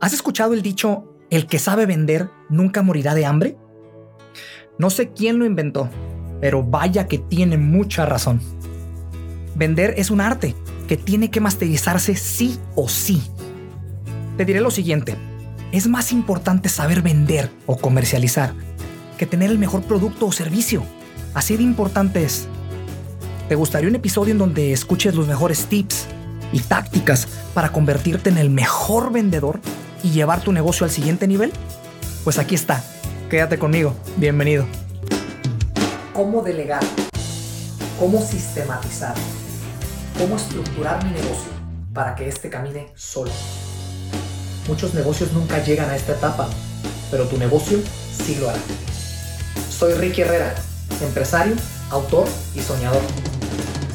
¿Has escuchado el dicho, el que sabe vender nunca morirá de hambre? No sé quién lo inventó, pero vaya que tiene mucha razón. Vender es un arte que tiene que masterizarse sí o sí. Te diré lo siguiente, es más importante saber vender o comercializar que tener el mejor producto o servicio. Así de importante es. ¿Te gustaría un episodio en donde escuches los mejores tips y tácticas para convertirte en el mejor vendedor y llevar tu negocio al siguiente nivel? Pues aquí está. Quédate conmigo. Bienvenido. ¿Cómo delegar? ¿Cómo sistematizar? ¿Cómo estructurar mi negocio para que éste camine solo? Muchos negocios nunca llegan a esta etapa, pero tu negocio sí lo hará. Soy Ricky Herrera, empresario, autor y soñador.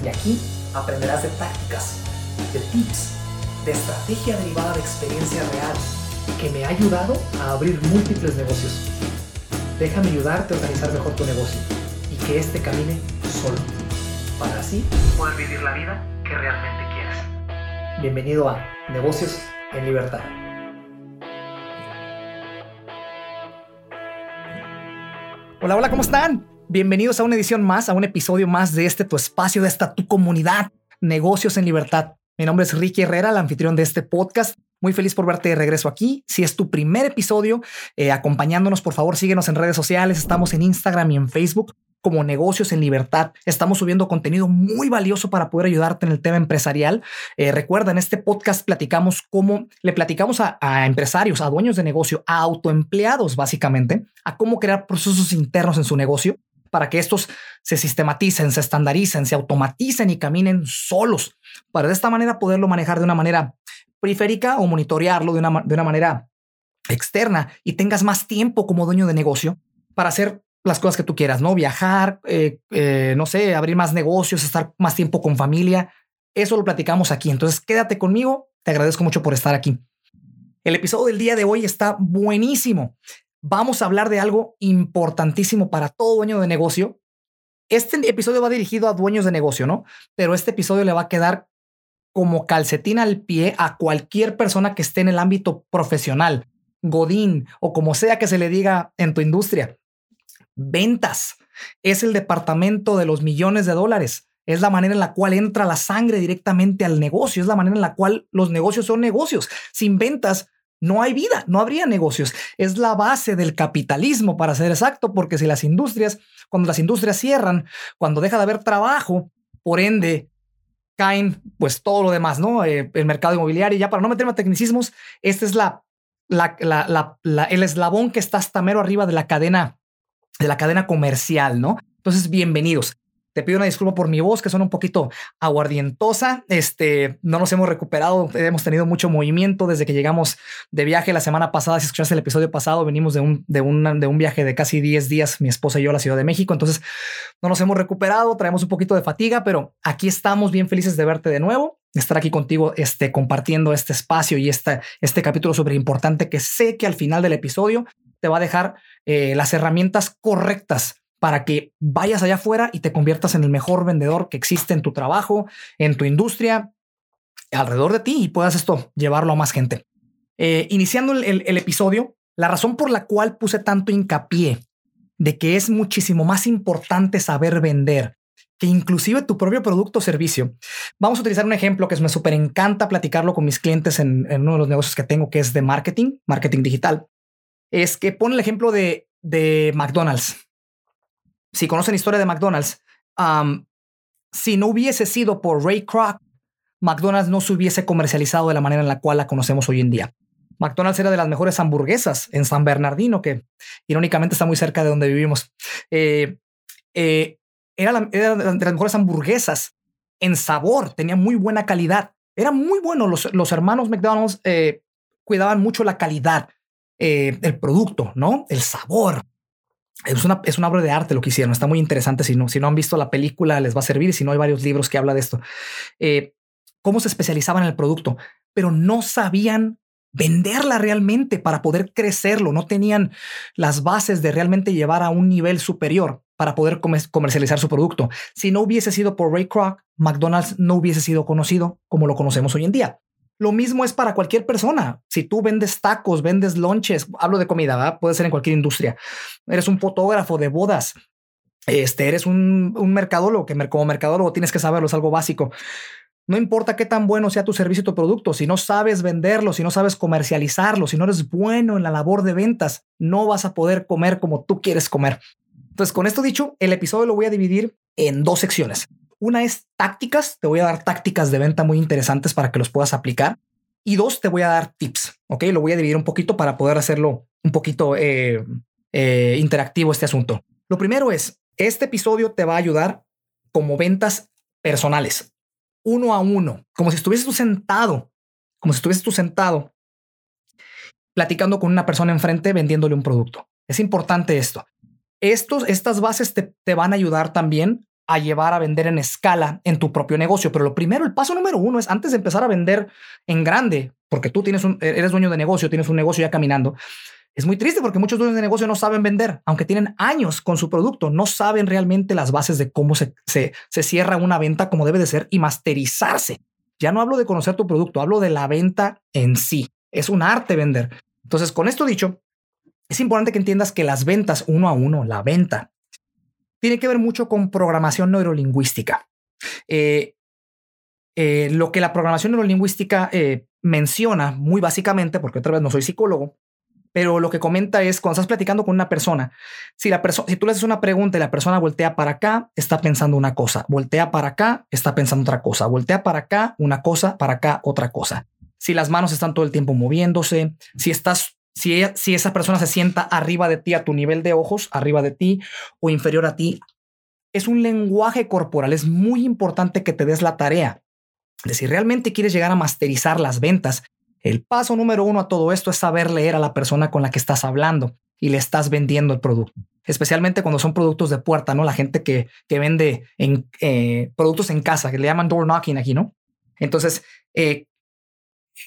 Y aquí aprenderás de tácticas, de tips, de estrategia derivada de experiencia real que me ha ayudado a abrir múltiples negocios. Déjame ayudarte a organizar mejor tu negocio y que éste camine solo, para así poder vivir la vida que realmente quieres. Bienvenido a Negocios en Libertad. Hola, hola, ¿cómo están? Bienvenidos a una edición más, a un episodio más de este tu espacio, de esta tu comunidad, Negocios en Libertad. Mi nombre es Ricky Herrera, el anfitrión de este podcast. Muy feliz por verte de regreso aquí. Si es tu primer episodio, eh, acompañándonos, por favor, síguenos en redes sociales. Estamos en Instagram y en Facebook como negocios en libertad. Estamos subiendo contenido muy valioso para poder ayudarte en el tema empresarial. Eh, recuerda, en este podcast platicamos cómo le platicamos a, a, empresarios, a dueños de negocio, a autoempleados, básicamente, a cómo crear procesos internos en su negocio para que estos se sistematicen, se estandaricen, se automaticen y caminen solos, para de esta manera poderlo manejar de una manera periférica o monitorearlo de una, de una manera externa y tengas más tiempo como dueño de negocio para hacer las cosas que tú quieras, ¿no? Viajar, eh, eh, no sé, abrir más negocios, estar más tiempo con familia. Eso lo platicamos aquí. Entonces, quédate conmigo. Te agradezco mucho por estar aquí. El episodio del día de hoy está buenísimo. Vamos a hablar de algo importantísimo para todo dueño de negocio. Este episodio va dirigido a dueños de negocio, ¿no? Pero este episodio le va a quedar como calcetín al pie a cualquier persona que esté en el ámbito profesional, Godín o como sea que se le diga en tu industria. Ventas es el departamento de los millones de dólares. Es la manera en la cual entra la sangre directamente al negocio. Es la manera en la cual los negocios son negocios. Sin ventas no hay vida, no habría negocios. Es la base del capitalismo, para ser exacto, porque si las industrias, cuando las industrias cierran, cuando deja de haber trabajo, por ende, caen pues todo lo demás, ¿no? Eh, el mercado inmobiliario. Ya para no meterme a tecnicismos, este es la, la, el eslabón que está hasta mero arriba de la cadena, de la cadena comercial, ¿no? Entonces, bienvenidos. Te pido una disculpa por mi voz, que suena un poquito aguardientosa. Este, no nos hemos recuperado, hemos tenido mucho movimiento desde que llegamos de viaje la semana pasada. Si escuchaste el episodio pasado, venimos de un, de un, de un viaje de casi 10 días, mi esposa y yo, a la Ciudad de México. Entonces, no nos hemos recuperado, traemos un poquito de fatiga, pero aquí estamos bien felices de verte de nuevo, estar aquí contigo, este, compartiendo este espacio y este, este capítulo súper importante que sé que al final del episodio te va a dejar eh, las herramientas correctas para que vayas allá afuera y te conviertas en el mejor vendedor que existe en tu trabajo, en tu industria, alrededor de ti y puedas esto llevarlo a más gente. Eh, iniciando el, episodio, la razón por la cual puse tanto hincapié de que es muchísimo más importante saber vender que inclusive tu propio producto o servicio. Vamos a utilizar un ejemplo que me súper encanta platicarlo con mis clientes en, en, uno de los negocios que tengo, que es de marketing, marketing digital. Es que pone el ejemplo de, de McDonald's si conocen historia de McDonald's, si no hubiese sido por Ray Kroc, McDonald's no se hubiese comercializado de la manera en la cual la conocemos hoy en día. McDonald's era de las mejores hamburguesas en San Bernardino, que irónicamente está muy cerca de donde vivimos. Eh, eh, era, la, de las mejores hamburguesas en sabor, tenía muy buena calidad. Era muy bueno. Los, los hermanos McDonald's eh, cuidaban mucho la calidad, el producto, ¿no? El sabor. Es una, es obra de arte lo que hicieron. Está muy interesante. Si no, si no han visto la película, les va a servir. Si no, hay varios libros que habla de esto. Eh, cómo se especializaban en el producto, pero no sabían venderla realmente para poder crecerlo. No tenían las bases de realmente llevar a un nivel superior para poder comercializar su producto. Si no hubiese sido por Ray Kroc, McDonald's no hubiese sido conocido como lo conocemos hoy en día. Lo mismo es para cualquier persona. Si tú vendes tacos, vendes lonches, hablo de comida, puede ser en cualquier industria. Eres un fotógrafo de bodas, este, eres un, un mercadólogo, que como mercadólogo tienes que saberlo, es algo básico. No importa qué tan bueno sea tu servicio o tu producto, si no sabes venderlo, si no sabes comercializarlo, si no eres bueno en la labor de ventas, no vas a poder comer como tú quieres comer. Entonces, con esto dicho, el episodio lo voy a dividir en dos secciones. Una es tácticas, te voy a dar tácticas de venta muy interesantes para que los puedas aplicar. Y dos, te voy a dar tips, ¿ok? Lo voy a dividir un poquito para poder hacerlo un poquito eh, eh, interactivo este asunto. Lo primero es, este episodio te va a ayudar como ventas personales, uno a uno, como si estuvieses tú sentado, como si estuvieses tú sentado platicando con una persona enfrente vendiéndole un producto. Es importante esto. Estos, estas bases te, te van a ayudar también a llevar a vender en escala en tu propio negocio. Pero lo primero, el paso número uno es antes de empezar a vender en grande, porque tú tienes un, eres dueño de negocio, tienes un negocio ya caminando, es muy triste porque muchos dueños de negocio no saben vender, aunque tienen años con su producto, no saben realmente las bases de cómo se, se, cierra una venta como debe de ser y masterizarse. Ya no hablo de conocer tu producto, hablo de la venta en sí. Es un arte vender. Entonces, con esto dicho, es importante que entiendas que las ventas uno a uno, la venta, tiene que ver mucho con programación neurolingüística. Eh, eh, lo que la programación neurolingüística eh, menciona muy básicamente, porque otra vez no soy psicólogo, pero lo que comenta es cuando estás platicando con una persona, si la persona, si tú le haces una pregunta y la persona voltea para acá, está pensando una cosa, voltea para acá, está pensando otra cosa, voltea para acá, una cosa, para acá, otra cosa. Si las manos están todo el tiempo moviéndose, si estás, si, si esa persona se sienta arriba de ti a tu nivel de ojos, arriba de ti o inferior a ti, es un lenguaje corporal. Es muy importante que te des la tarea de si realmente quieres llegar a masterizar las ventas, el paso número uno a todo esto es saber leer a la persona con la que estás hablando y le estás vendiendo el producto. Especialmente cuando son productos de puerta, ¿no? La gente que, que vende en, eh, productos en casa, que le llaman door knocking aquí, ¿no? Entonces, eh,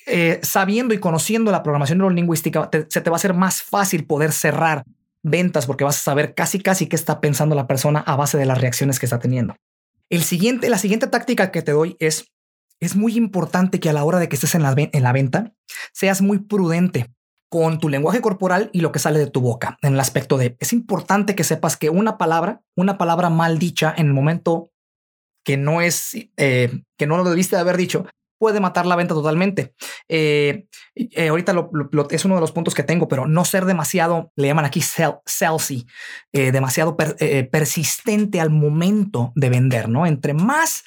eh, sabiendo y conociendo la programación neurolingüística, se te va a hacer más fácil poder cerrar ventas porque vas a saber casi, casi qué está pensando la persona a base de las reacciones que está teniendo. El siguiente, la siguiente táctica que te doy es es muy importante que a la hora de que estés en la, en la venta seas muy prudente con tu lenguaje corporal y lo que sale de tu boca en el aspecto de es importante que sepas que una palabra, una palabra mal dicha en el momento que no es, eh, que no lo debiste de haber dicho, puede matar la venta totalmente. Eh, eh, ahorita lo, es uno de los puntos que tengo, pero no ser demasiado, le llaman aquí salesy, demasiado persistente al momento de vender, ¿no? Entre más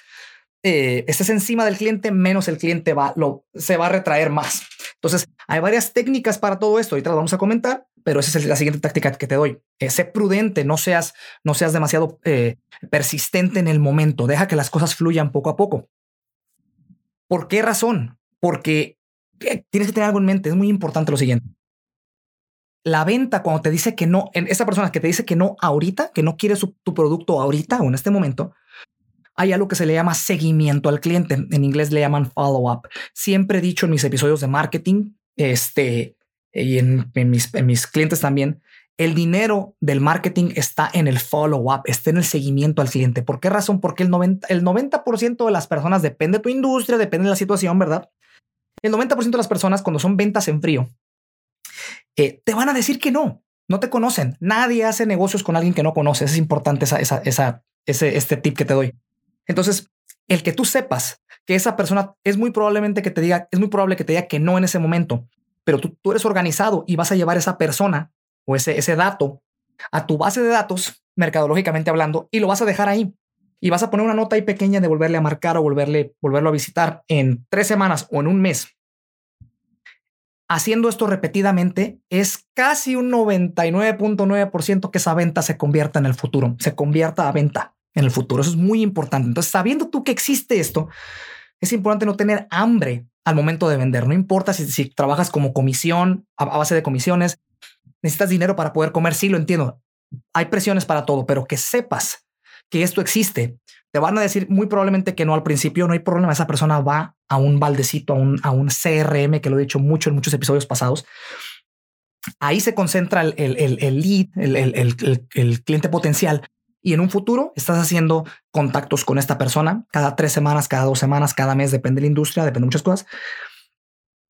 eh, estés encima del cliente, menos el cliente va, lo, se va a retraer más. Entonces, hay varias técnicas para todo esto. Ahorita las vamos a comentar, pero esa es la siguiente táctica que te doy. Eh, sé prudente, no seas, no seas demasiado eh, persistente en el momento. Deja que las cosas fluyan poco a poco. ¿Por qué razón? Porque eh, tienes que tener algo en mente. Es muy importante lo siguiente. La venta, cuando te dice que no, esa persona que te dice que no ahorita, que no quiere tu producto ahorita o en este momento, hay algo que se le llama seguimiento al cliente. En inglés le llaman follow up. Siempre he dicho en mis episodios de marketing, este, y en, en mis clientes también, el dinero del marketing está en el follow up, está en el seguimiento al cliente. ¿Por qué razón? Porque el 90%, el 90 de las personas, depende de tu industria, depende de la situación, ¿verdad? El 90% de las personas cuando son ventas en frío, eh, te van a decir que no, no te conocen. Nadie hace negocios con alguien que no conoces. Es importante esa, esa, esa, ese, este tip que te doy. Entonces, el que tú sepas que esa persona es muy probablemente que te diga, es muy probable que te diga que no en ese momento, pero tú, tú eres organizado y vas a llevar esa persona o ese, ese dato a tu base de datos, mercadológicamente hablando, y lo vas a dejar ahí. Y vas a poner una nota ahí pequeña de volverle a marcar o volverle, volverlo a visitar en tres semanas o en un mes. Haciendo esto repetidamente, es casi un 99.9% que esa venta se convierta en el futuro, se convierta a venta en el futuro. Eso es muy importante. Entonces, sabiendo tú que existe esto, es importante no tener hambre al momento de vender. No importa si, si trabajas como comisión, a, base de comisiones, necesitas dinero para poder comer. Sí, lo entiendo. Hay presiones para todo, pero que sepas que esto existe. Te van a decir muy probablemente que no al principio, no hay problema. Esa persona va a un baldecito, a un, a un CRM, que lo he dicho mucho en muchos episodios pasados. Ahí se concentra el, el, el, el lead, el cliente potencial y en un futuro estás haciendo contactos con esta persona cada tres semanas, cada dos semanas, cada mes, depende de la industria, depende de muchas cosas.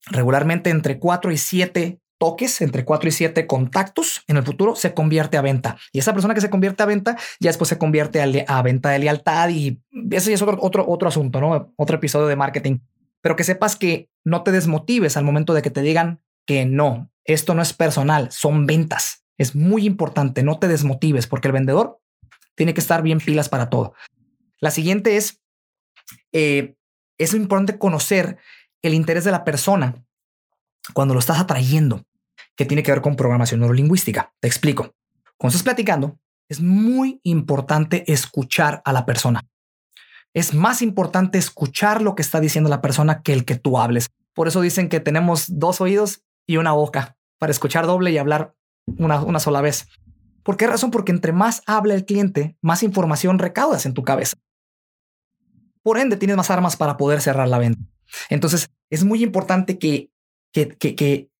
regularmente entre 4 y 7 toques, entre 4 y 7 contactos en el futuro, se convierte a venta. Y esa persona que se convierte a venta, ya después se convierte a, venta de lealtad y ese es otro, otro, otro asunto, ¿no? Otro episodio de marketing. Pero que sepas que no te desmotives al momento de que te digan que no, esto no es personal, son ventas. Es muy importante, no te desmotives porque el vendedor tiene que estar bien pilas para todo. La siguiente es, eh, es importante conocer el interés de la persona cuando lo estás atrayendo, que tiene que ver con programación neurolingüística. Te explico. Cuando estás platicando, es muy importante escuchar a la persona. Es más importante escuchar lo que está diciendo la persona que el que tú hables. Por eso dicen que tenemos dos oídos y una boca para escuchar doble y hablar una, una sola vez. ¿Por qué razón? Porque entre más habla el cliente, más información recaudas en tu cabeza. Por ende, tienes más armas para poder cerrar la venta. Entonces, es muy importante que, que, que, que,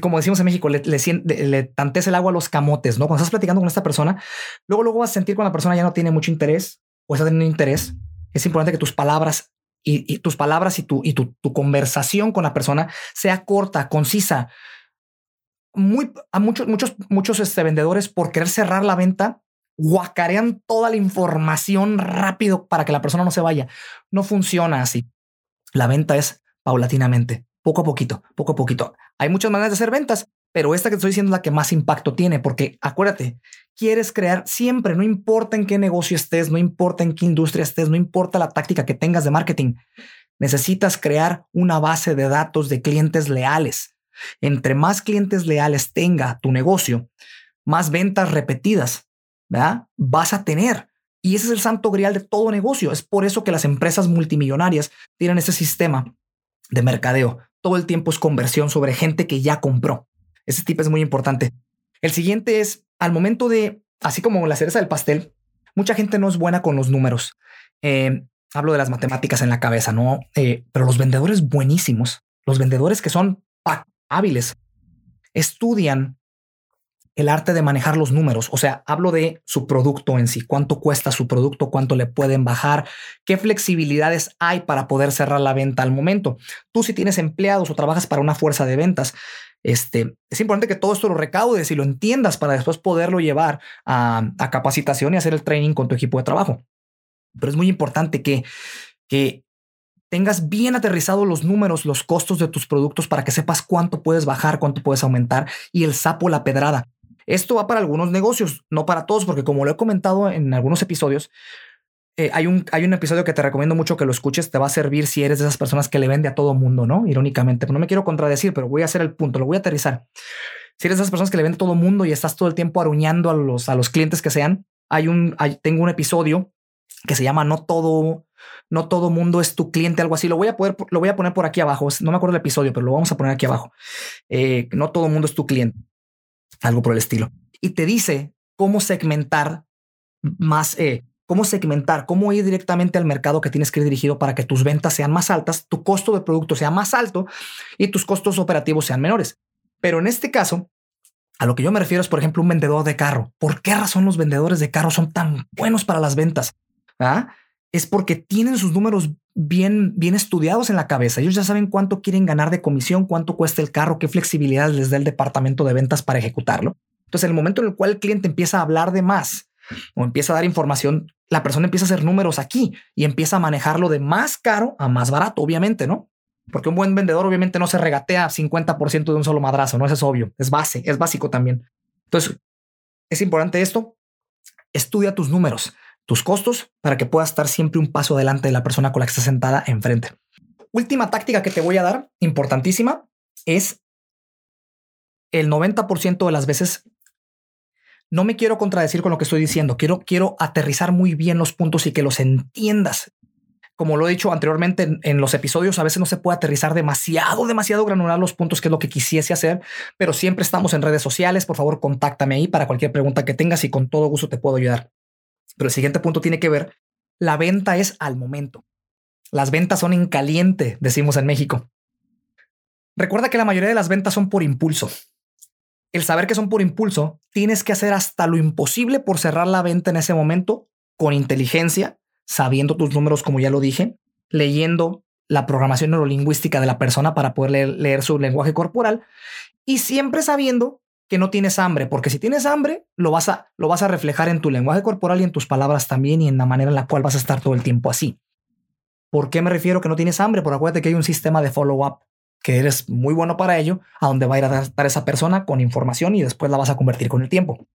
como decimos en México, le, le, tantes el agua a los camotes, ¿no? Cuando estás platicando con esta persona, luego, luego vas a sentir cuando la persona ya no tiene mucho interés o está teniendo interés. Es importante que tus palabras y, tus palabras y, tu, y tu conversación con la persona sea corta, concisa. Muy, a muchos, muchos, muchos este, vendedores por querer cerrar la venta guacarean toda la información rápido para que la persona no se vaya. No funciona así. La venta es paulatinamente, poco a poquito, poco a poquito. Hay muchas maneras de hacer ventas, pero esta que estoy diciendo es la que más impacto tiene, porque acuérdate, quieres crear siempre, no importa en qué negocio estés, no importa en qué industria estés, no importa la táctica que tengas de marketing, necesitas crear una base de datos de clientes leales. Entre más clientes leales tenga tu negocio, más ventas repetidas vas a tener. Y ese es el santo grial de todo negocio. Es por eso que las empresas multimillonarias tienen ese sistema de mercadeo. Todo el tiempo es conversión sobre gente que ya compró. Ese tipo es muy importante. El siguiente es al momento de, así como la cereza del pastel, mucha gente no es buena con los números. Eh, hablo de las matemáticas en la cabeza, no, eh, pero los vendedores buenísimos, los vendedores que son hábiles, estudian el arte de manejar los números. O sea, hablo de su producto en sí, cuánto cuesta su producto, cuánto le pueden bajar, qué flexibilidades hay para poder cerrar la venta al momento. Tú si tienes empleados o trabajas para una fuerza de ventas, este, es importante que todo esto lo recaudes y lo entiendas para después poderlo llevar a, capacitación y hacer el training con tu equipo de trabajo. Pero es muy importante que, que tengas bien aterrizados los números, los costos de tus productos para que sepas cuánto puedes bajar, cuánto puedes aumentar y el sapo, la pedrada. Esto va para algunos negocios, no para todos, porque como lo he comentado en algunos episodios, eh, hay, un, hay un episodio que te recomiendo mucho que lo escuches, te va a servir si eres de esas personas que le vende a todo mundo, ¿no? Irónicamente, no me quiero contradecir, pero voy a hacer el punto, lo voy a aterrizar. Si eres de esas personas que le vende a todo mundo y estás todo el tiempo aruñando a los, a los clientes que sean, hay un, tengo un episodio que se llama No todo, no todo mundo es tu cliente, algo así. Lo voy a poder, lo voy a poner por aquí abajo. No me acuerdo el episodio, pero lo vamos a poner aquí abajo. Eh, no todo mundo es tu cliente algo por el estilo. Y te dice cómo segmentar más, eh, cómo segmentar, cómo ir directamente al mercado que tienes que ir dirigido para que tus ventas sean más altas, tu costo de producto sea más alto y tus costos operativos sean menores. Pero en este caso, a lo que yo me refiero es, por ejemplo, un vendedor de carro. ¿Por qué razón los vendedores de carro son tan buenos para las ventas? ¿Ah? Es porque tienen sus números bien, bien estudiados en la cabeza. Ellos ya saben cuánto quieren ganar de comisión, cuánto cuesta el carro, qué flexibilidad les da el departamento de ventas para ejecutarlo. Entonces, en el momento en el cual el cliente empieza a hablar de más o empieza a dar información, la persona empieza a hacer números aquí y empieza a manejarlo de más caro a más barato, obviamente, ¿no? Porque un buen vendedor obviamente no se regatea 50% de un solo madrazo, no Eso es obvio, es base, es básico también. Entonces, es importante esto. Estudia tus números tus costos para que puedas estar siempre un paso adelante de la persona con la que estás sentada enfrente. Última táctica que te voy a dar, importantísima, es el 90% de las veces no me quiero contradecir con lo que estoy diciendo. Quiero, quiero aterrizar muy bien los puntos y que los entiendas. Como lo he dicho anteriormente en, en, los episodios, a veces no se puede aterrizar demasiado, demasiado granular los puntos, que es lo que quisiese hacer, pero siempre estamos en redes sociales. Por favor, contáctame ahí para cualquier pregunta que tengas y con todo gusto te puedo ayudar. Pero el siguiente punto tiene que ver, la venta es al momento. Las ventas son en caliente, decimos en México. Recuerda que la mayoría de las ventas son por impulso. El saber que son por impulso, tienes que hacer hasta lo imposible por cerrar la venta en ese momento con inteligencia, sabiendo tus números como ya lo dije, leyendo la programación neurolingüística de la persona para poder leer, leer su lenguaje corporal y siempre sabiendo que no tienes hambre, porque si tienes hambre, lo vas a, lo vas a reflejar en tu lenguaje corporal y en tus palabras también y en la manera en la cual vas a estar todo el tiempo así. ¿Por qué me refiero que no tienes hambre? Porque acuérdate que hay un sistema de follow-up que eres muy bueno para ello, a donde va a ir a dar esa persona con información y después la vas a convertir con el tiempo.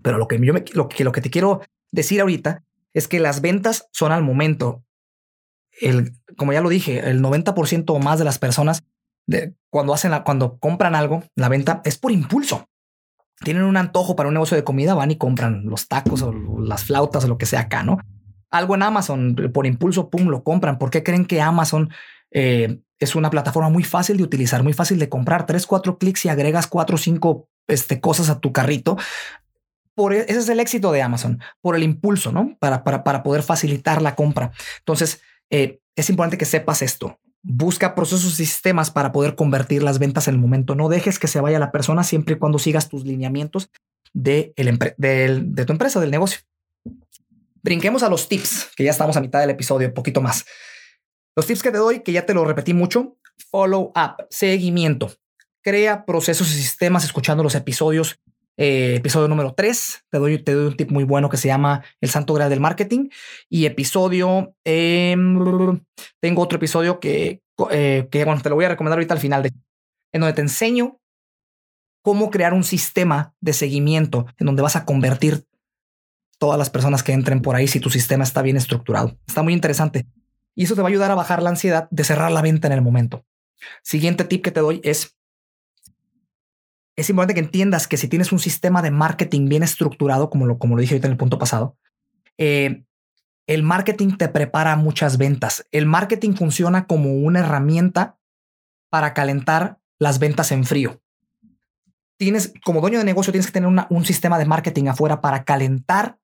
Pero lo que yo me, lo que, lo que te quiero decir ahorita es que las ventas son al momento. El, como ya lo dije, el 90% o más de las personas de, cuando hacen la, cuando compran algo, la venta es por impulso. Tienen un antojo para un negocio de comida, van y compran los tacos o las flautas o lo que sea acá, ¿no? Algo en Amazon por impulso, pum, lo compran. ¿Por qué creen que Amazon eh, es una plataforma muy fácil de utilizar, muy fácil de comprar? Tres, cuatro clics y agregas cuatro o cinco este, cosas a tu carrito. Por, e, ese es el éxito de Amazon, por el impulso, ¿no? Para, para, para poder facilitar la compra. Entonces, eh, es importante que sepas esto. Busca procesos y sistemas para poder convertir las ventas en el momento. No dejes que se vaya la persona siempre y cuando sigas tus lineamientos de, el de tu empresa, del negocio. Brinquemos a los tips, que ya estamos a mitad del episodio, poquito más. Los tips que te doy, que ya te lo repetí mucho, follow up, seguimiento. Crea procesos y sistemas escuchando los episodios eh, episodio número 3, te doy, un tip muy bueno que se llama El Santo Graal del Marketing. Y episodio, em, tengo otro episodio que, eh, que bueno, te lo voy a recomendar ahorita al final, de, en donde te enseño cómo crear un sistema de seguimiento en donde vas a convertir todas las personas que entren por ahí si tu sistema está bien estructurado. Está muy interesante. Y eso te va a ayudar a bajar la ansiedad de cerrar la venta en el momento. Siguiente tip que te doy es es importante que entiendas que si tienes un sistema de marketing bien estructurado, como lo, como lo dije ahorita en el punto pasado, eh, el marketing te prepara muchas ventas. El marketing funciona como una herramienta para calentar las ventas en frío. Tienes, como dueño de negocio, tienes que tener un sistema de marketing afuera para calentar,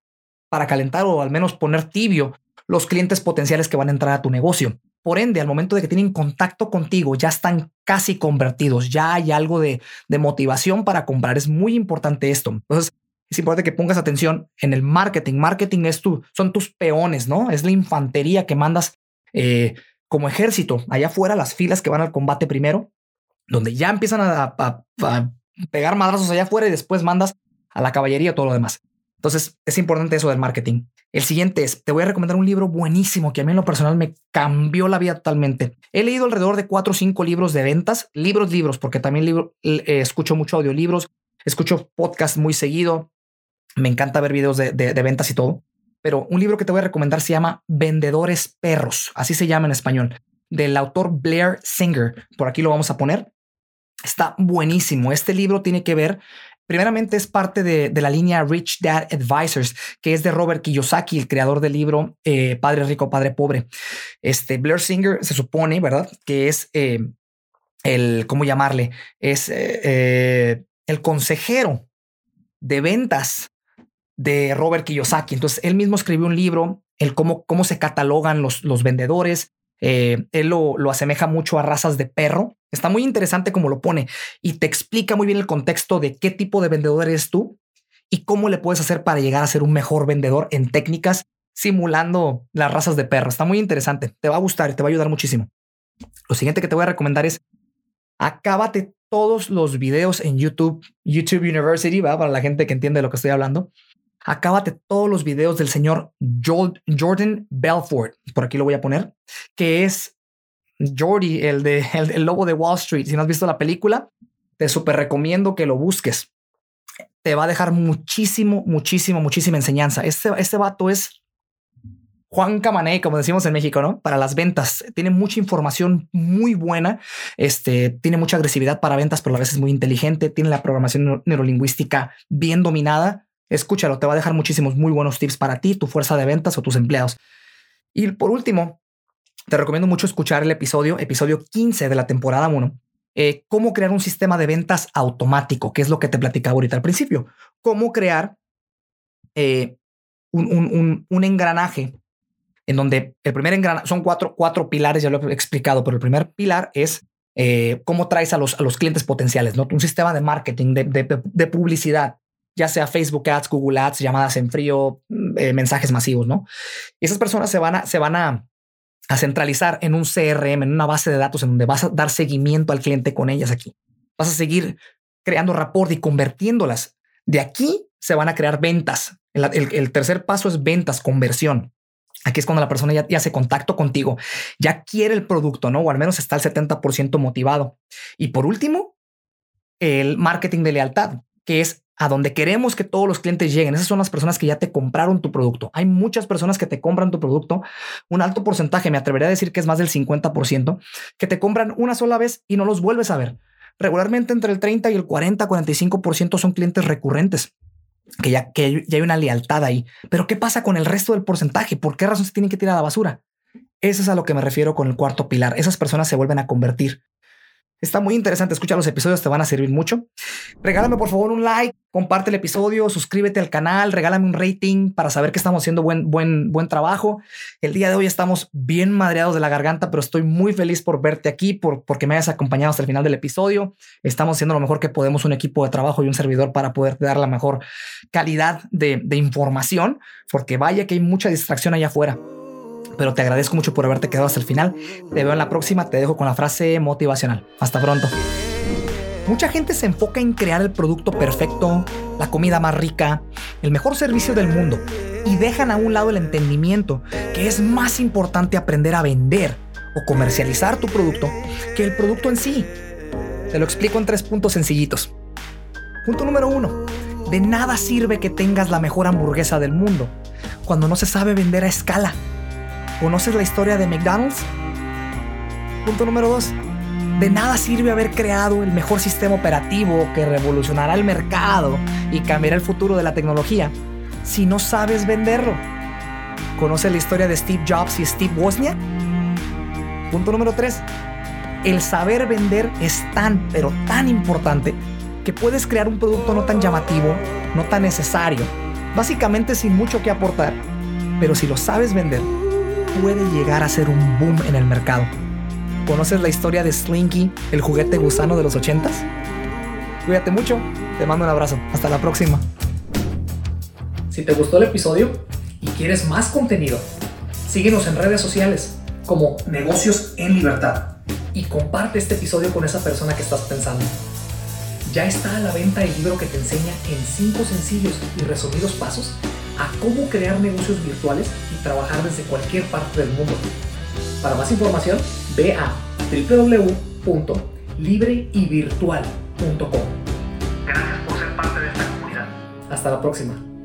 para calentar o al menos poner tibio los clientes potenciales que van a entrar a tu negocio. Por ende, al momento de que tienen contacto contigo, ya están casi convertidos, ya hay algo de, motivación para comprar. Es muy importante esto. Entonces, es importante que pongas atención en el marketing. Marketing es tu, son tus peones, ¿no? Es la infantería que mandas eh, como ejército allá afuera, las filas que van al combate primero, donde ya empiezan a, a pegar madrazos allá afuera y después mandas a la caballería todo lo demás. Entonces, es importante eso del marketing. El siguiente es, te voy a recomendar un libro buenísimo que a mí en lo personal me cambió la vida totalmente. He leído alrededor de cuatro o cinco libros de ventas, libros, libros, porque también libro, eh, escucho mucho audiolibros, escucho podcast muy seguido, me encanta ver videos de, de, ventas y todo. Pero un libro que te voy a recomendar se llama Vendedores Perros, así se llama en español, del autor Blair Singer. Por aquí lo vamos a poner. Está buenísimo. Este libro tiene que ver Primeramente es parte de, la línea Rich Dad Advisors, que es de Robert Kiyosaki, el creador del libro eh, Padre Rico, Padre Pobre. Este Blair Singer se supone, ¿verdad? Que es eh, el, ¿cómo llamarle? Es eh, el consejero de ventas de Robert Kiyosaki. Entonces, él mismo escribió un libro, el cómo, cómo se catalogan los, los vendedores, eh, él lo, lo, asemeja mucho a razas de perro. Está muy interesante como lo pone y te explica muy bien el contexto de qué tipo de vendedor eres tú y cómo le puedes hacer para llegar a ser un mejor vendedor en técnicas simulando las razas de perro. Está muy interesante. Te va a gustar y te va a ayudar muchísimo. Lo siguiente que te voy a recomendar es acábate todos los videos en YouTube, YouTube University, ¿va? para la gente que entiende de lo que estoy hablando acábate todos los videos del señor Jordan Belfort, por aquí lo voy a poner, que es Jordi, el de el, lobo de Wall Street. Si no has visto la película, te súper recomiendo que lo busques. Te va a dejar muchísimo, muchísimo, muchísima enseñanza. Este, este vato es Juan Camané, como decimos en México, ¿no? Para las ventas. Tiene mucha información muy buena. Este tiene mucha agresividad para ventas, pero a veces es muy inteligente. Tiene la programación neurolingüística bien dominada Escúchalo, te va a dejar muchísimos muy buenos tips para ti, tu fuerza de ventas o tus empleados. Y por último, te recomiendo mucho escuchar el episodio, episodio 15 de la temporada 1, eh, cómo crear un sistema de ventas automático, que es lo que te platicaba ahorita al principio. Cómo crear eh, un, engranaje en donde el primer engranaje son cuatro, cuatro pilares, ya lo he explicado, pero el primer pilar es eh, cómo traes a los, a los clientes potenciales, ¿no? Un sistema de marketing, de publicidad, ya sea Facebook Ads, Google Ads, llamadas en frío, mm, eh, mensajes masivos, ¿no? Y esas personas se van a, se van a, a centralizar en un CRM, en una base de datos en donde vas a dar seguimiento al cliente con ellas aquí. Vas a seguir creando rapport y convirtiéndolas. De aquí se van a crear ventas. El, tercer paso es ventas, conversión. Aquí es cuando la persona ya, hace contacto contigo, ya quiere el producto, ¿no? O al menos está el 70% motivado. Y por último, el marketing de lealtad, que es a donde queremos que todos los clientes lleguen. Esas son las personas que ya te compraron tu producto. Hay muchas personas que te compran tu producto, un alto porcentaje, me atrevería a decir que es más del 50%, que te compran una sola vez y no los vuelves a ver. Regularmente entre el 30 y el 40, 45% son clientes recurrentes que ya, que ya hay una lealtad ahí. Pero ¿qué pasa con el resto del porcentaje? ¿Por qué razón se tienen que tirar a la basura? Eso es a lo que me refiero con el cuarto pilar. Esas personas se vuelven a convertir. Está muy interesante, escucha los episodios, te van a servir mucho. Regálame por favor un like, comparte el episodio, suscríbete al canal, regálame un rating para saber que estamos haciendo buen, buen, buen trabajo. El día de hoy estamos bien madreados de la garganta, pero estoy muy feliz por verte aquí, por, porque me hayas acompañado hasta el final del episodio. Estamos haciendo lo mejor que podemos, un equipo de trabajo y un servidor para poder dar la mejor calidad de, de información, porque vaya que hay mucha distracción allá afuera pero te agradezco mucho por haberte quedado hasta el final. Te veo en la próxima, te dejo con la frase motivacional. Hasta pronto. Mucha gente se enfoca en crear el producto perfecto, la comida más rica, el mejor servicio del mundo y dejan a un lado el entendimiento que es más importante aprender a vender o comercializar tu producto que el producto en sí. Te lo explico en tres puntos sencillitos. Punto número uno. De nada sirve que tengas la mejor hamburguesa del mundo cuando no se sabe vender a escala. ¿Conoces la historia de McDonald's? Punto número dos. De nada sirve haber creado el mejor sistema operativo que revolucionará el mercado y cambiará el futuro de la tecnología si no sabes venderlo. ¿Conoces la historia de Steve Jobs y Steve Wozniak? Punto número tres. El saber vender es tan, pero tan importante que puedes crear un producto no tan llamativo, no tan necesario, básicamente sin mucho que aportar. Pero si lo sabes vender, puede llegar a ser un boom en el mercado. ¿Conoces la historia de Slinky, el juguete gusano de los 80s? Cuídate mucho, te mando un abrazo, hasta la próxima. Si te gustó el episodio y quieres más contenido, síguenos en redes sociales como Negocios en Libertad y comparte este episodio con esa persona que estás pensando. Ya está a la venta el libro que te enseña en 5 sencillos y resumidos pasos a cómo crear negocios virtuales y trabajar desde cualquier parte del mundo. Para más información, ve a www.libreyvirtual.com. Gracias por ser parte de esta comunidad. Hasta la próxima.